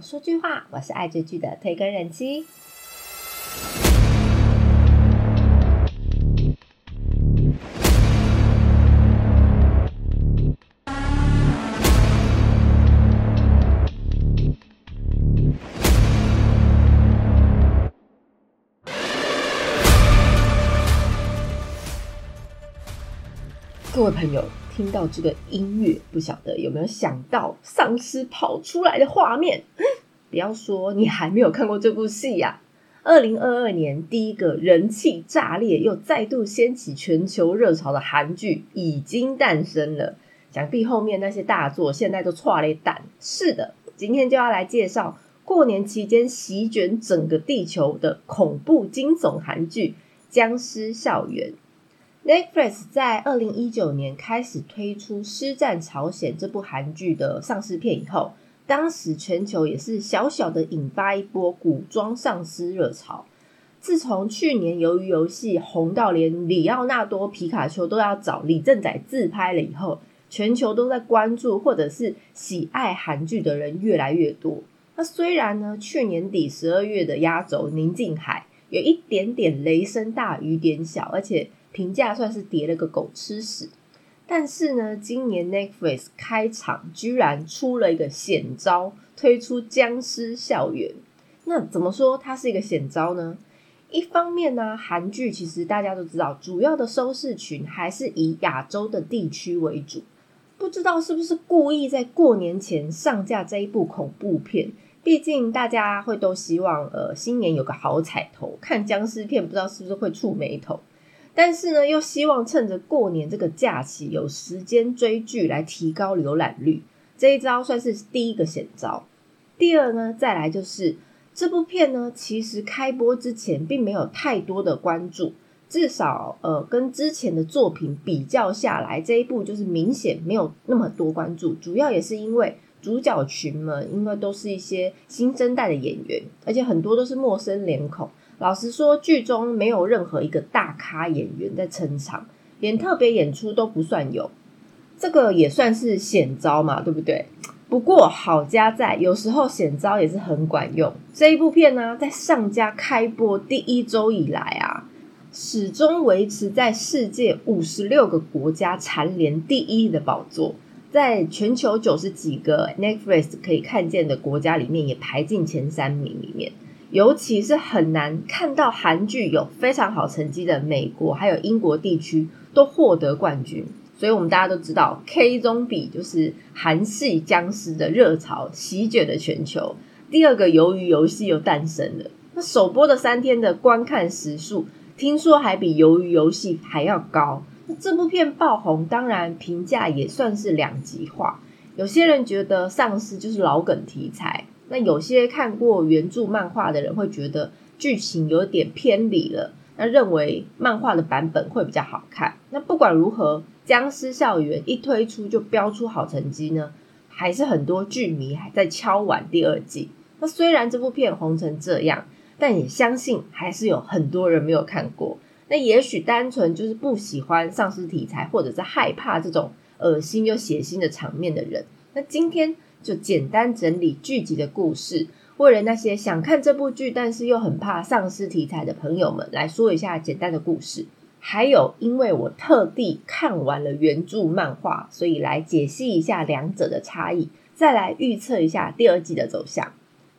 说句话，我是爱追剧的推更人妻。各位朋友，听到这个音乐，不晓得有没有想到丧尸跑出来的画面？不要说你还没有看过这部戏呀！二零二二年第一个人气炸裂又再度掀起全球热潮的韩剧已经诞生了。想必后面那些大作现在都错了一蛋。是的，今天就要来介绍过年期间席卷整个地球的恐怖惊悚韩剧《僵尸校园》。Netflix 在二零一九年开始推出《师战朝鲜》这部韩剧的丧尸片以后，当时全球也是小小的引发一波古装丧尸热潮。自从去年由于游戏红到连里奥纳多皮卡丘都要找李正宰自拍了以后，全球都在关注或者是喜爱韩剧的人越来越多。那虽然呢，去年底十二月的压轴《宁静海》有一点点雷声大雨点小，而且。评价算是跌了个狗吃屎，但是呢，今年 Netflix 开场居然出了一个险招，推出《僵尸校园》。那怎么说它是一个险招呢？一方面呢，韩剧其实大家都知道，主要的收视群还是以亚洲的地区为主。不知道是不是故意在过年前上架这一部恐怖片？毕竟大家会都希望，呃，新年有个好彩头，看僵尸片不知道是不是会触眉头。但是呢，又希望趁着过年这个假期有时间追剧来提高浏览率，这一招算是第一个险招。第二呢，再来就是这部片呢，其实开播之前并没有太多的关注，至少呃跟之前的作品比较下来，这一部就是明显没有那么多关注。主要也是因为主角群们，因为都是一些新生代的演员，而且很多都是陌生脸孔。老实说，剧中没有任何一个大咖演员在撑场，连特别演出都不算有，这个也算是险招嘛，对不对？不过好家在，有时候险招也是很管用。这一部片呢，在上家开播第一周以来啊，始终维持在世界五十六个国家蝉联第一的宝座，在全球九十几个 Netflix 可以看见的国家里面，也排进前三名里面。尤其是很难看到韩剧有非常好成绩的美国还有英国地区都获得冠军，所以我们大家都知道 K 中比就是韩系僵尸的热潮席卷了全球。第二个鱿鱼游戏又诞生了，那首播的三天的观看时数，听说还比鱿鱼游戏还要高。那这部片爆红，当然评价也算是两极化。有些人觉得丧尸就是老梗题材。那有些看过原著漫画的人会觉得剧情有点偏离了，那认为漫画的版本会比较好看。那不管如何，《僵尸校园》一推出就标出好成绩呢，还是很多剧迷还在敲碗第二季。那虽然这部片红成这样，但也相信还是有很多人没有看过。那也许单纯就是不喜欢丧尸题材，或者是害怕这种恶心又血腥的场面的人。那今天。就简单整理剧集的故事，为了那些想看这部剧但是又很怕丧尸题材的朋友们来说一下简单的故事。还有，因为我特地看完了原著漫画，所以来解析一下两者的差异，再来预测一下第二季的走向。《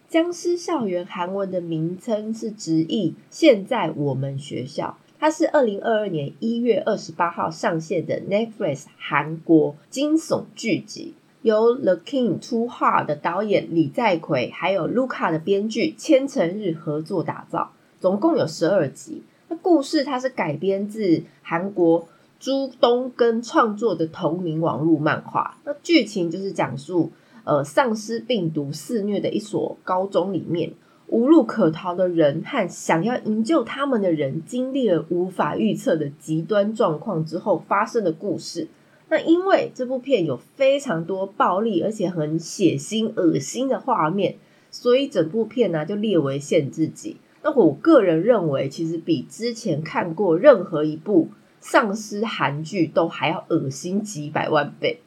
僵尸校园》韩文的名称是直译“现在我们学校”，它是二零二二年一月二十八号上线的 Netflix 韩国惊悚剧集。由《The King Too Hard》的导演李在奎，还有《Luca》的编剧千成日合作打造，总共有十二集。那故事它是改编自韩国朱东根创作的同名网络漫画。那剧情就是讲述，呃，丧尸病毒肆虐的一所高中里面，无路可逃的人和想要营救他们的人，经历了无法预测的极端状况之后发生的故事。那因为这部片有非常多暴力而且很血腥、恶心的画面，所以整部片呢就列为限制级。那我个人认为，其实比之前看过任何一部丧尸韩剧都还要恶心几百万倍。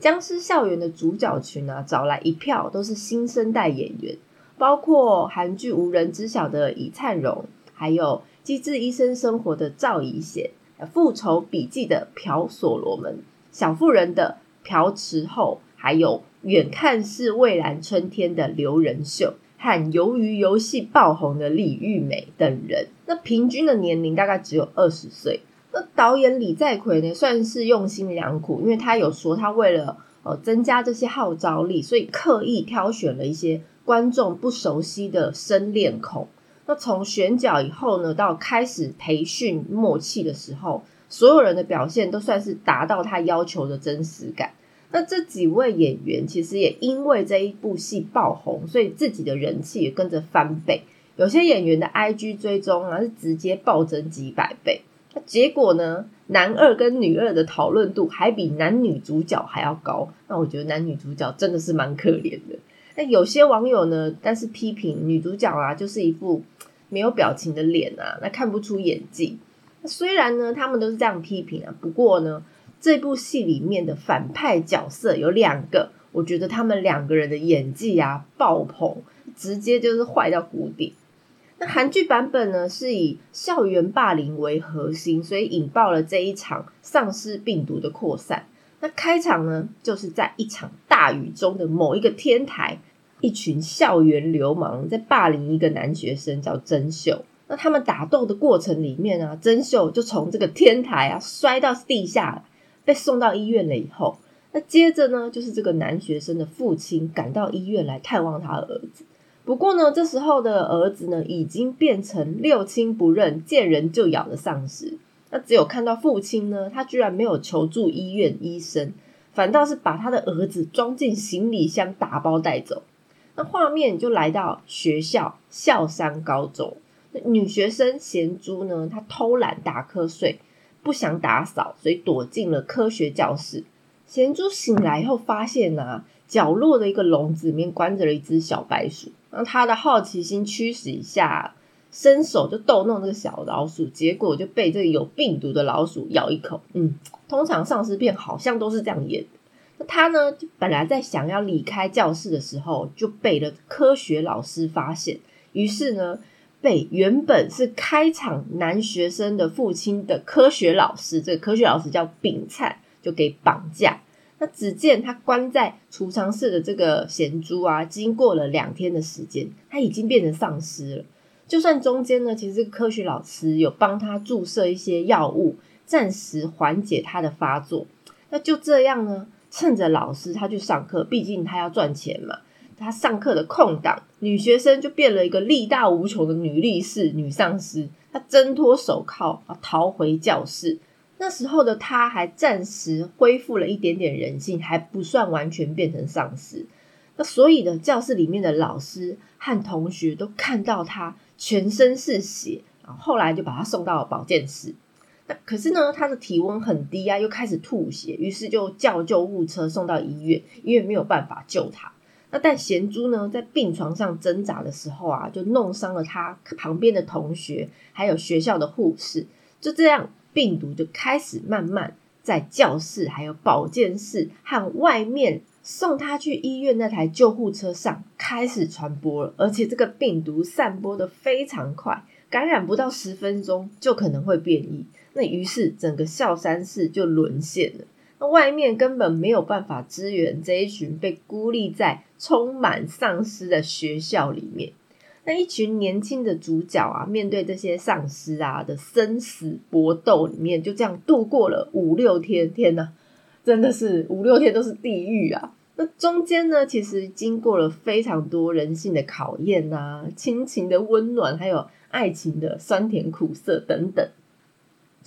僵尸校园的主角群啊，找来一票都是新生代演员，包括韩剧无人知晓的李灿荣，还有《机智医生生活》的赵以贤，《复仇笔记》的朴所罗门，《小妇人》的朴持厚，还有《远看是蔚蓝春天》的刘仁秀，和《鱿鱼游戏》爆红的李玉美等人。那平均的年龄大概只有二十岁。那导演李在奎呢，算是用心良苦，因为他有说他为了呃增加这些号召力，所以刻意挑选了一些观众不熟悉的生脸孔。那从选角以后呢，到开始培训默契的时候，所有人的表现都算是达到他要求的真实感。那这几位演员其实也因为这一部戏爆红，所以自己的人气也跟着翻倍。有些演员的 IG 追踪啊，是直接暴增几百倍。结果呢，男二跟女二的讨论度还比男女主角还要高。那我觉得男女主角真的是蛮可怜的。那有些网友呢，但是批评女主角啊，就是一副没有表情的脸啊，那看不出演技。虽然呢，他们都是这样批评啊，不过呢，这部戏里面的反派角色有两个，我觉得他们两个人的演技啊爆棚，直接就是坏到谷底。那韩剧版本呢，是以校园霸凌为核心，所以引爆了这一场丧尸病毒的扩散。那开场呢，就是在一场大雨中的某一个天台，一群校园流氓在霸凌一个男学生，叫真秀。那他们打斗的过程里面啊，真秀就从这个天台啊 摔到地下，被送到医院了。以后，那接着呢，就是这个男学生的父亲赶到医院来探望他儿子。不过呢，这时候的儿子呢，已经变成六亲不认、见人就咬的丧尸。那只有看到父亲呢，他居然没有求助医院医生，反倒是把他的儿子装进行李箱，打包带走。那画面就来到学校孝山高中，女学生贤珠呢，她偷懒打瞌睡，不想打扫，所以躲进了科学教室。贤珠醒来以后，发现呢。角落的一个笼子里面关着了一只小白鼠，让他的好奇心驱使一下，伸手就逗弄这个小老鼠，结果就被这个有病毒的老鼠咬一口。嗯，通常丧尸片好像都是这样演的。那他呢，就本来在想要离开教室的时候，就被了科学老师发现，于是呢，被原本是开场男学生的父亲的科学老师，这个科学老师叫秉灿，就给绑架。那只见他关在储藏室的这个贤珠啊，经过了两天的时间，他已经变成丧尸了。就算中间呢，其实科学老师有帮他注射一些药物，暂时缓解他的发作。那就这样呢，趁着老师他去上课，毕竟他要赚钱嘛。他上课的空档，女学生就变了一个力大无穷的女力士、女丧尸。她挣脱手铐啊，逃回教室。那时候的她还暂时恢复了一点点人性，还不算完全变成丧尸。那所以呢，教室里面的老师和同学都看到她全身是血，然后来就把她送到了保健室。那可是呢，她的体温很低啊，又开始吐血，于是就叫救护车送到医院，医院没有办法救她。那但贤珠呢，在病床上挣扎的时候啊，就弄伤了他旁边的同学，还有学校的护士。就这样。病毒就开始慢慢在教室、还有保健室和外面送他去医院那台救护车上开始传播了，而且这个病毒散播的非常快，感染不到十分钟就可能会变异。那于是整个校山市就沦陷了，那外面根本没有办法支援这一群被孤立在充满丧尸的学校里面。那一群年轻的主角啊，面对这些丧尸啊的生死搏斗里面，就这样度过了五六天。天呐，真的是五六天都是地狱啊！那中间呢，其实经过了非常多人性的考验啊，亲情的温暖，还有爱情的酸甜苦涩等等。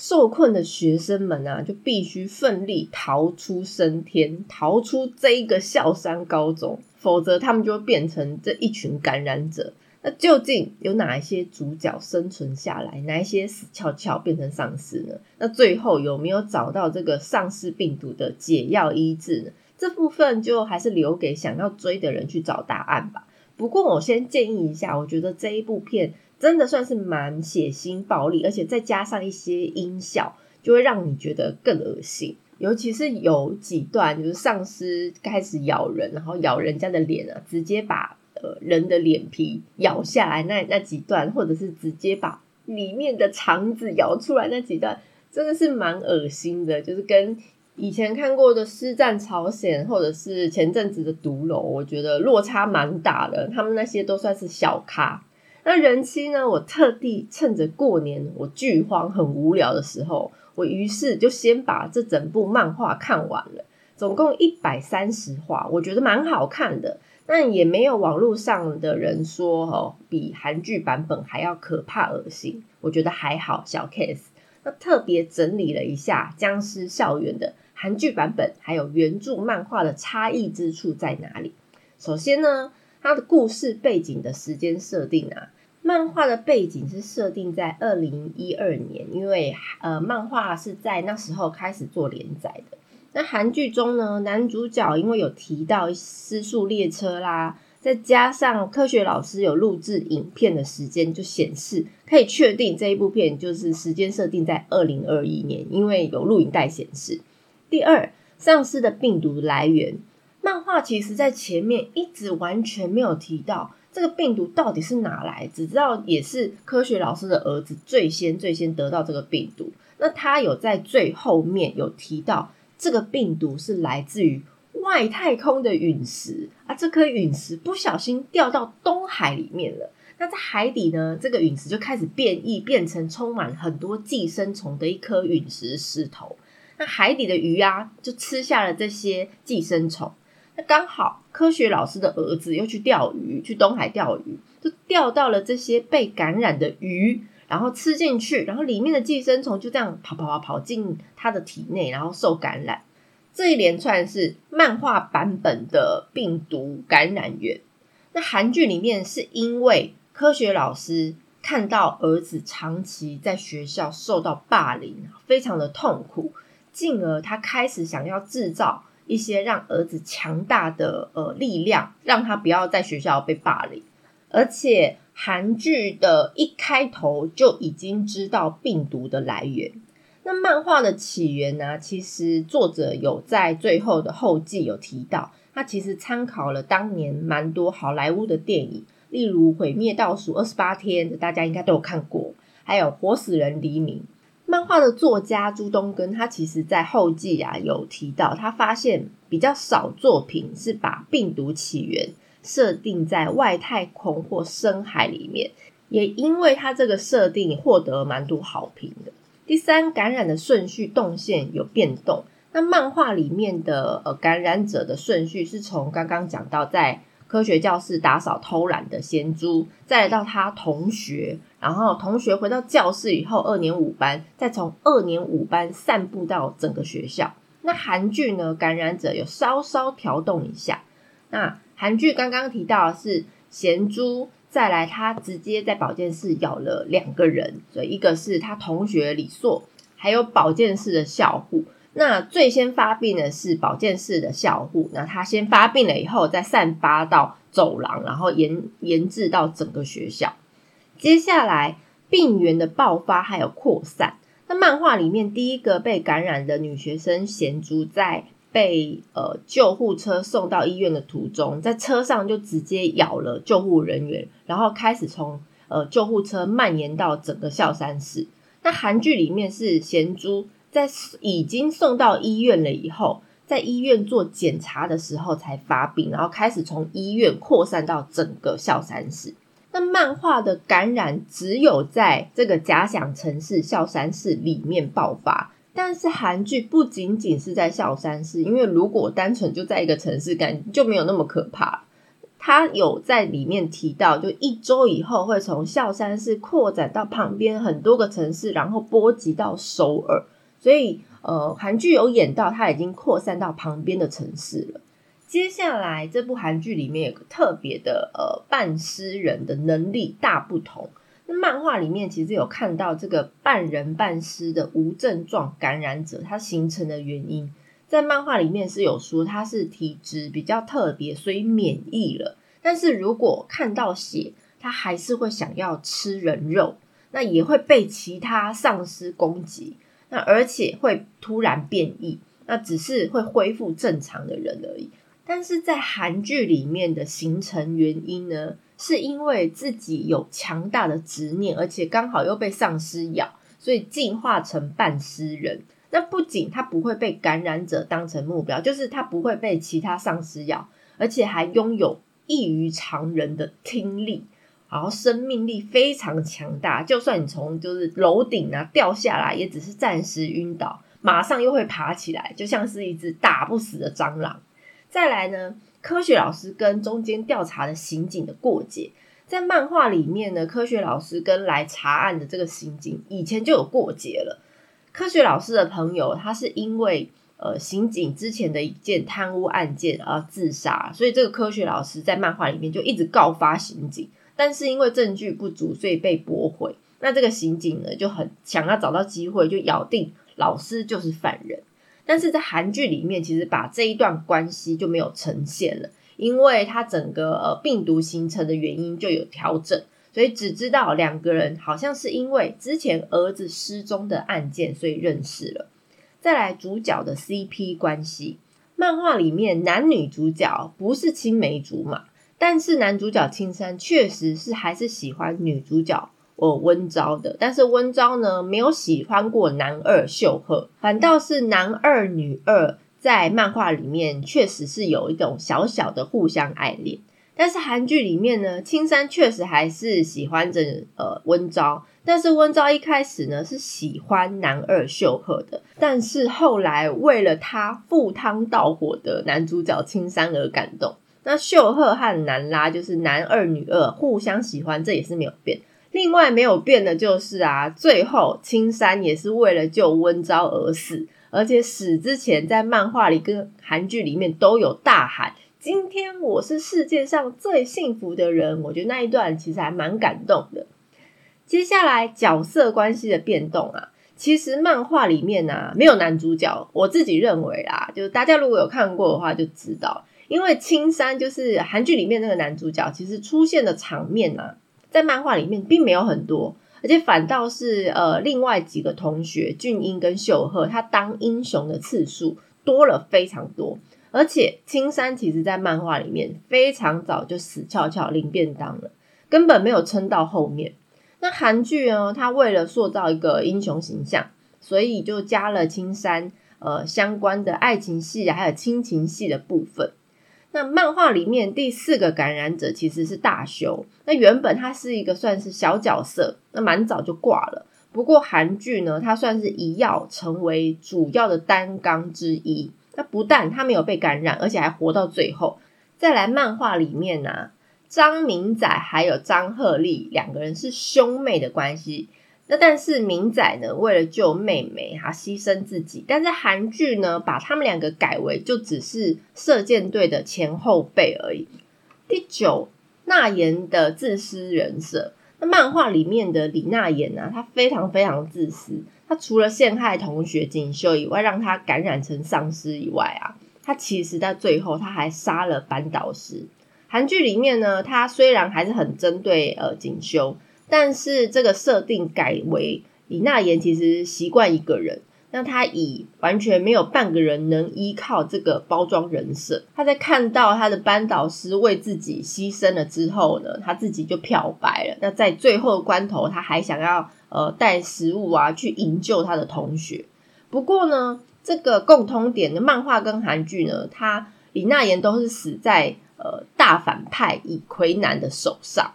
受困的学生们啊，就必须奋力逃出升天，逃出这一个校山高中，否则他们就会变成这一群感染者。那究竟有哪一些主角生存下来，哪一些死翘翘变成丧尸呢？那最后有没有找到这个丧尸病毒的解药医治呢？这部分就还是留给想要追的人去找答案吧。不过我先建议一下，我觉得这一部片真的算是蛮血腥暴力，而且再加上一些音效，就会让你觉得更恶心。尤其是有几段就是丧尸开始咬人，然后咬人家的脸啊，直接把呃人的脸皮咬下来那那几段，或者是直接把里面的肠子咬出来那几段，真的是蛮恶心的，就是跟。以前看过的《师战朝鲜》，或者是前阵子的《毒楼》，我觉得落差蛮大的。他们那些都算是小咖。那人妻呢？我特地趁着过年我剧荒很无聊的时候，我于是就先把这整部漫画看完了，总共一百三十话，我觉得蛮好看的。但也没有网络上的人说哦，比韩剧版本还要可怕恶心。我觉得还好，小 case。那特别整理了一下《僵尸校园》的。韩剧版本还有原著漫画的差异之处在哪里？首先呢，它的故事背景的时间设定啊，漫画的背景是设定在二零一二年，因为呃，漫画是在那时候开始做连载的。那韩剧中呢，男主角因为有提到失速列车啦，再加上科学老师有录制影片的时间，就显示可以确定这一部片就是时间设定在二零二一年，因为有录影带显示。第二，丧尸的病毒来源，漫画其实在前面一直完全没有提到这个病毒到底是哪来，只知道也是科学老师的儿子最先最先得到这个病毒。那他有在最后面有提到，这个病毒是来自于外太空的陨石啊，这颗陨石不小心掉到东海里面了。那在海底呢，这个陨石就开始变异，变成充满很多寄生虫的一颗陨石石头。那海底的鱼啊，就吃下了这些寄生虫。那刚好科学老师的儿子又去钓鱼，去东海钓鱼，就钓到了这些被感染的鱼，然后吃进去，然后里面的寄生虫就这样跑跑跑跑进他的体内，然后受感染。这一连串是漫画版本的病毒感染源。那韩剧里面是因为科学老师看到儿子长期在学校受到霸凌，非常的痛苦。进而他开始想要制造一些让儿子强大的呃力量，让他不要在学校被霸凌。而且韩剧的一开头就已经知道病毒的来源。那漫画的起源呢？其实作者有在最后的后记有提到，他其实参考了当年蛮多好莱坞的电影，例如《毁灭倒数二十八天》，大家应该都有看过，还有《活死人黎明》。漫画的作家朱东根，他其实在后记啊有提到，他发现比较少作品是把病毒起源设定在外太空或深海里面，也因为他这个设定获得蛮多好评的。第三，感染的顺序动线有变动，那漫画里面的呃感染者的顺序是从刚刚讲到在。科学教室打扫偷懒的贤珠，再来到他同学，然后同学回到教室以后，二年五班，再从二年五班散布到整个学校。那韩剧呢？感染者有稍稍调动一下。那韩剧刚刚提到是贤珠，再来他直接在保健室咬了两个人，所以一个是他同学李硕，还有保健室的校护。那最先发病的是保健室的校护，那他先发病了以后，再散发到走廊，然后延延至到整个学校。接下来病源的爆发还有扩散。那漫画里面第一个被感染的女学生贤珠，在被呃救护车送到医院的途中，在车上就直接咬了救护人员，然后开始从呃救护车蔓延到整个校三室。那韩剧里面是贤珠。在已经送到医院了以后，在医院做检查的时候才发病，然后开始从医院扩散到整个孝山市。那漫画的感染只有在这个假想城市孝山市里面爆发，但是韩剧不仅仅是在孝山市，因为如果单纯就在一个城市，感就没有那么可怕。他有在里面提到，就一周以后会从孝山市扩展到旁边很多个城市，然后波及到首尔。所以，呃，韩剧有演到，它已经扩散到旁边的城市了。接下来，这部韩剧里面有个特别的，呃，半尸人的能力大不同。那漫画里面其实有看到这个半人半尸的无症状感染者，它形成的原因，在漫画里面是有说他是体质比较特别，所以免疫了。但是如果看到血，他还是会想要吃人肉，那也会被其他丧尸攻击。那而且会突然变异，那只是会恢复正常的人而已。但是在韩剧里面的形成原因呢，是因为自己有强大的执念，而且刚好又被丧尸咬，所以进化成半尸人。那不仅他不会被感染者当成目标，就是他不会被其他丧尸咬，而且还拥有异于常人的听力，然后生命力非常强大。就算你从就是楼顶啊掉下来，也只是暂时晕倒，马上又会爬起来，就像是一只打不死的蟑螂。再来呢，科学老师跟中间调查的刑警的过节，在漫画里面呢，科学老师跟来查案的这个刑警以前就有过节了。科学老师的朋友，他是因为呃刑警之前的一件贪污案件而自杀，所以这个科学老师在漫画里面就一直告发刑警，但是因为证据不足，所以被驳回。那这个刑警呢就很想要找到机会，就咬定老师就是犯人。但是在韩剧里面，其实把这一段关系就没有呈现了，因为他整个呃病毒形成的原因就有调整。所以只知道两个人好像是因为之前儿子失踪的案件，所以认识了。再来主角的 CP 关系，漫画里面男女主角不是青梅竹马，但是男主角青山确实是还是喜欢女主角哦温昭的，但是温昭呢没有喜欢过男二秀赫，反倒是男二女二在漫画里面确实是有一种小小的互相爱恋。但是韩剧里面呢，青山确实还是喜欢着呃温昭，但是温昭一开始呢是喜欢男二秀赫的，但是后来为了他赴汤蹈火的男主角青山而感动。那秀赫和男拉就是男二女二互相喜欢，这也是没有变。另外没有变的就是啊，最后青山也是为了救温昭而死，而且死之前在漫画里跟韩剧里面都有大喊。今天我是世界上最幸福的人，我觉得那一段其实还蛮感动的。接下来角色关系的变动啊，其实漫画里面呢没有男主角，我自己认为啦，就是大家如果有看过的话就知道，因为青山就是韩剧里面那个男主角，其实出现的场面呢，在漫画里面并没有很多，而且反倒是呃另外几个同学俊英跟秀赫，他当英雄的次数多了非常多。而且青山其实，在漫画里面非常早就死翘翘领便当了，根本没有撑到后面。那韩剧呢，他为了塑造一个英雄形象，所以就加了青山呃相关的爱情戏啊，还有亲情戏的部分。那漫画里面第四个感染者其实是大修，那原本他是一个算是小角色，那蛮早就挂了。不过韩剧呢，他算是一药成为主要的单纲之一。那不但他没有被感染，而且还活到最后。再来，漫画里面呢，张明仔还有张鹤丽两个人是兄妹的关系。那但是明仔呢，为了救妹妹，他牺牲自己。但是韩剧呢，把他们两个改为就只是射箭队的前后辈而已。第九，那言的自私人设。那漫画里面的李娜妍呢，他非常非常自私。他除了陷害同学锦绣以外，让他感染成丧尸以外啊，他其实在最后他还杀了班导师。韩剧里面呢，他虽然还是很针对呃锦绣，但是这个设定改为李娜妍其实习惯一个人。那她以完全没有半个人能依靠这个包装人设，她在看到她的班导师为自己牺牲了之后呢，她自己就漂白了。那在最后关头，她还想要呃带食物啊去营救她的同学。不过呢，这个共通点的漫画跟韩剧呢，她李娜妍都是死在呃大反派以奎南的手上。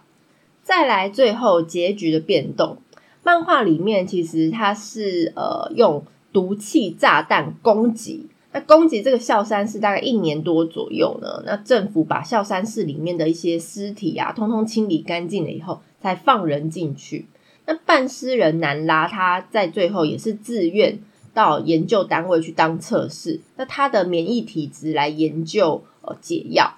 再来最后结局的变动，漫画里面其实他是呃用。毒气炸弹攻击，那攻击这个孝山市大概一年多左右呢。那政府把孝山市里面的一些尸体啊，通通清理干净了以后，才放人进去。那半尸人南拉，他在最后也是自愿到研究单位去当测试，那他的免疫体质来研究呃解药。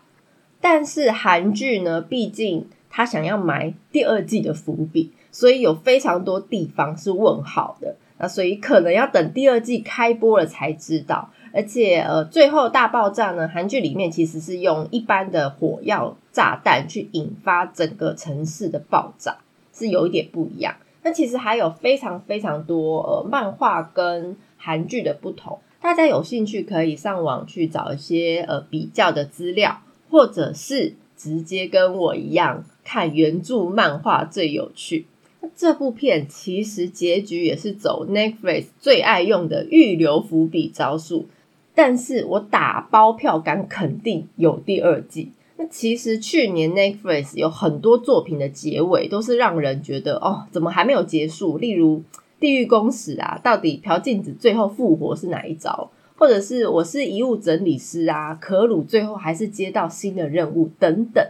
但是韩剧呢，毕竟他想要埋第二季的伏笔，所以有非常多地方是问号的。那所以可能要等第二季开播了才知道，而且呃，最后大爆炸呢，韩剧里面其实是用一般的火药炸弹去引发整个城市的爆炸，是有一点不一样。那其实还有非常非常多呃漫画跟韩剧的不同，大家有兴趣可以上网去找一些呃比较的资料，或者是直接跟我一样看原著漫画最有趣。这部片其实结局也是走 Netflix 最爱用的预留伏笔招数，但是我打包票敢肯定有第二季。那其实去年 Netflix 有很多作品的结尾都是让人觉得哦，怎么还没有结束？例如《地狱公使》啊，到底朴镜子最后复活是哪一招？或者是我是遗物整理师啊，可鲁最后还是接到新的任务等等。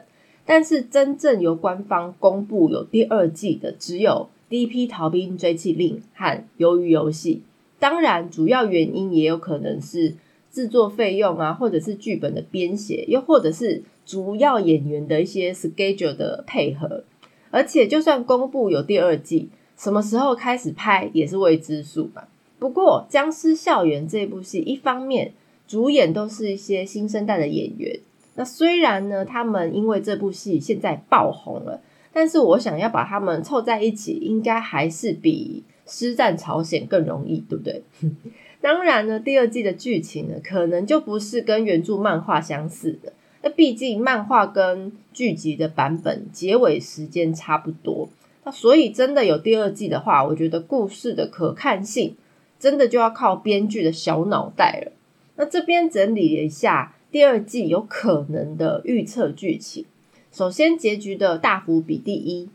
但是真正由官方公布有第二季的，只有《第一批逃兵追缉令》和《鱿鱼游戏》。当然，主要原因也有可能是制作费用啊，或者是剧本的编写，又或者是主要演员的一些 schedule 的配合。而且，就算公布有第二季，什么时候开始拍也是未知数吧。不过，《僵尸校园》这部戏，一方面主演都是一些新生代的演员。那虽然呢，他们因为这部戏现在爆红了，但是我想要把他们凑在一起，应该还是比《师战朝鲜》更容易，对不对？当然呢，第二季的剧情呢，可能就不是跟原著漫画相似的。那毕竟漫画跟剧集的版本结尾时间差不多，那所以真的有第二季的话，我觉得故事的可看性真的就要靠编剧的小脑袋了。那这边整理了一下。第二季有可能的预测剧情，首先结局的大幅比第一，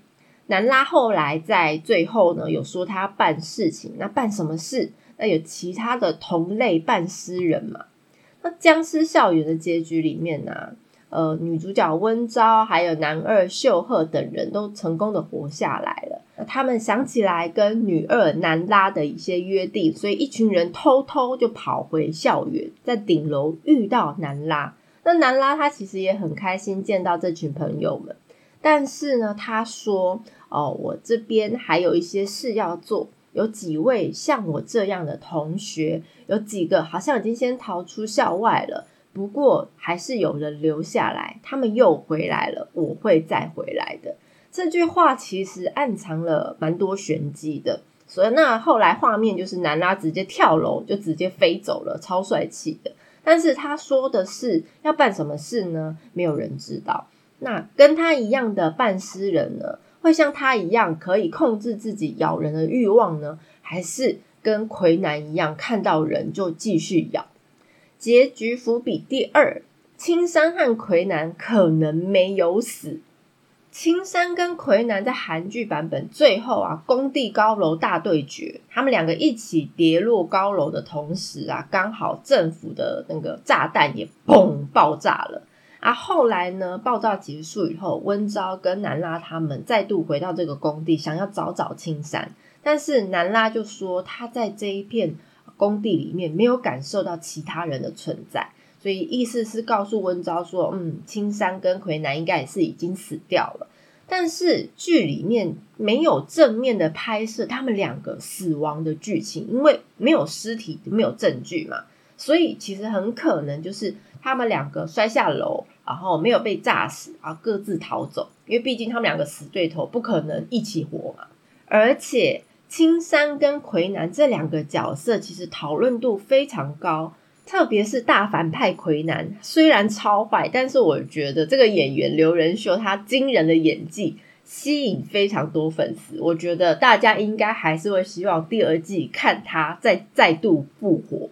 南拉后来在最后呢有说他要办事情，那办什么事？那有其他的同类办尸人嘛？那僵尸校园的结局里面呢？呃，女主角温昭还有男二秀赫等人都成功的活下来了。他们想起来跟女二南拉的一些约定，所以一群人偷偷就跑回校园，在顶楼遇到南拉。那南拉他其实也很开心见到这群朋友们，但是呢，他说：“哦，我这边还有一些事要做，有几位像我这样的同学，有几个好像已经先逃出校外了。”不过还是有人留下来，他们又回来了，我会再回来的。这句话其实暗藏了蛮多玄机的。所以那后来画面就是南拉直接跳楼就直接飞走了，超帅气的。但是他说的是要办什么事呢？没有人知道。那跟他一样的半尸人呢，会像他一样可以控制自己咬人的欲望呢，还是跟魁南一样看到人就继续咬？结局伏笔第二，青山和魁南可能没有死。青山跟魁南在韩剧版本最后啊，工地高楼大对决，他们两个一起跌落高楼的同时啊，刚好政府的那个炸弹也砰爆炸了啊。后来呢，爆炸结束以后，温昭跟南拉他们再度回到这个工地，想要找找青山，但是南拉就说他在这一片。工地里面没有感受到其他人的存在，所以意思是告诉温昭说：“嗯，青山跟魁南应该也是已经死掉了。”但是剧里面没有正面的拍摄他们两个死亡的剧情，因为没有尸体，没有证据嘛，所以其实很可能就是他们两个摔下楼，然后没有被炸死，然后各自逃走。因为毕竟他们两个死对头不可能一起活嘛，而且。青山跟魁南这两个角色其实讨论度非常高，特别是大反派魁南，虽然超坏，但是我觉得这个演员刘仁秀他惊人的演技吸引非常多粉丝。我觉得大家应该还是会希望第二季看他再再度复活。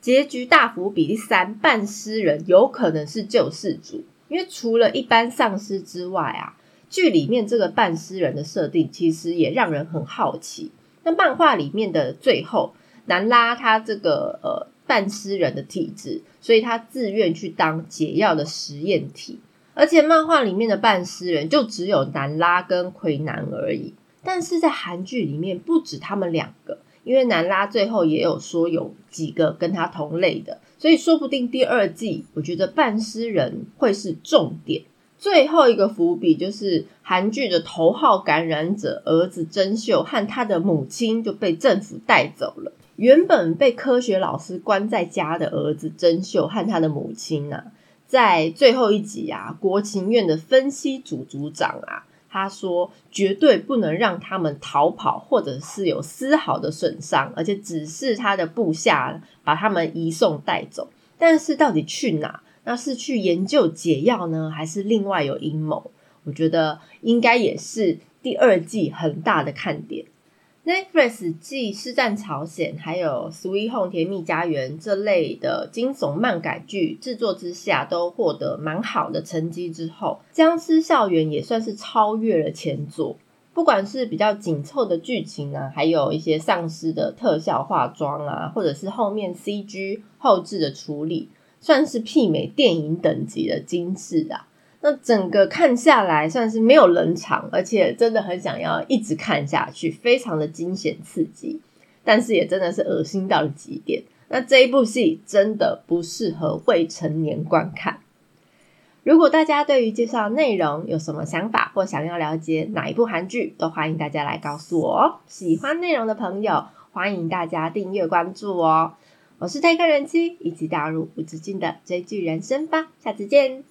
结局大幅比例三，半尸人有可能是救世主，因为除了一般丧尸之外啊。剧里面这个半尸人的设定，其实也让人很好奇。那漫画里面的最后，南拉他这个呃半尸人的体质，所以他自愿去当解药的实验体。而且漫画里面的半尸人就只有南拉跟魁南而已。但是在韩剧里面不止他们两个，因为南拉最后也有说有几个跟他同类的，所以说不定第二季我觉得半尸人会是重点。最后一个伏笔就是韩剧的头号感染者儿子真秀和他的母亲就被政府带走了。原本被科学老师关在家的儿子真秀和他的母亲啊，在最后一集啊，国情院的分析组组长啊，他说绝对不能让他们逃跑，或者是有丝毫的损伤，而且只是他的部下把他们移送带走。但是到底去哪？那是去研究解药呢，还是另外有阴谋？我觉得应该也是第二季很大的看点。Netflix 继《师战朝鲜》还有《Sweet Home 甜蜜家园》这类的惊悚漫改剧制作之下，都获得蛮好的成绩之后，《僵尸校园》也算是超越了前作。不管是比较紧凑的剧情啊，还有一些丧尸的特效化妆啊，或者是后面 CG 后置的处理，算是媲美电影等级的精致啊。那整个看下来算是没有冷场，而且真的很想要一直看下去，非常的惊险刺激，但是也真的是恶心到了极点。那这一部戏真的不适合未成年观看。如果大家对于介绍内容有什么想法，或想要了解哪一部韩剧，都欢迎大家来告诉我哦。喜欢内容的朋友，欢迎大家订阅关注哦。我是泰克人妻，一起踏入无止境的追剧人生吧。下次见。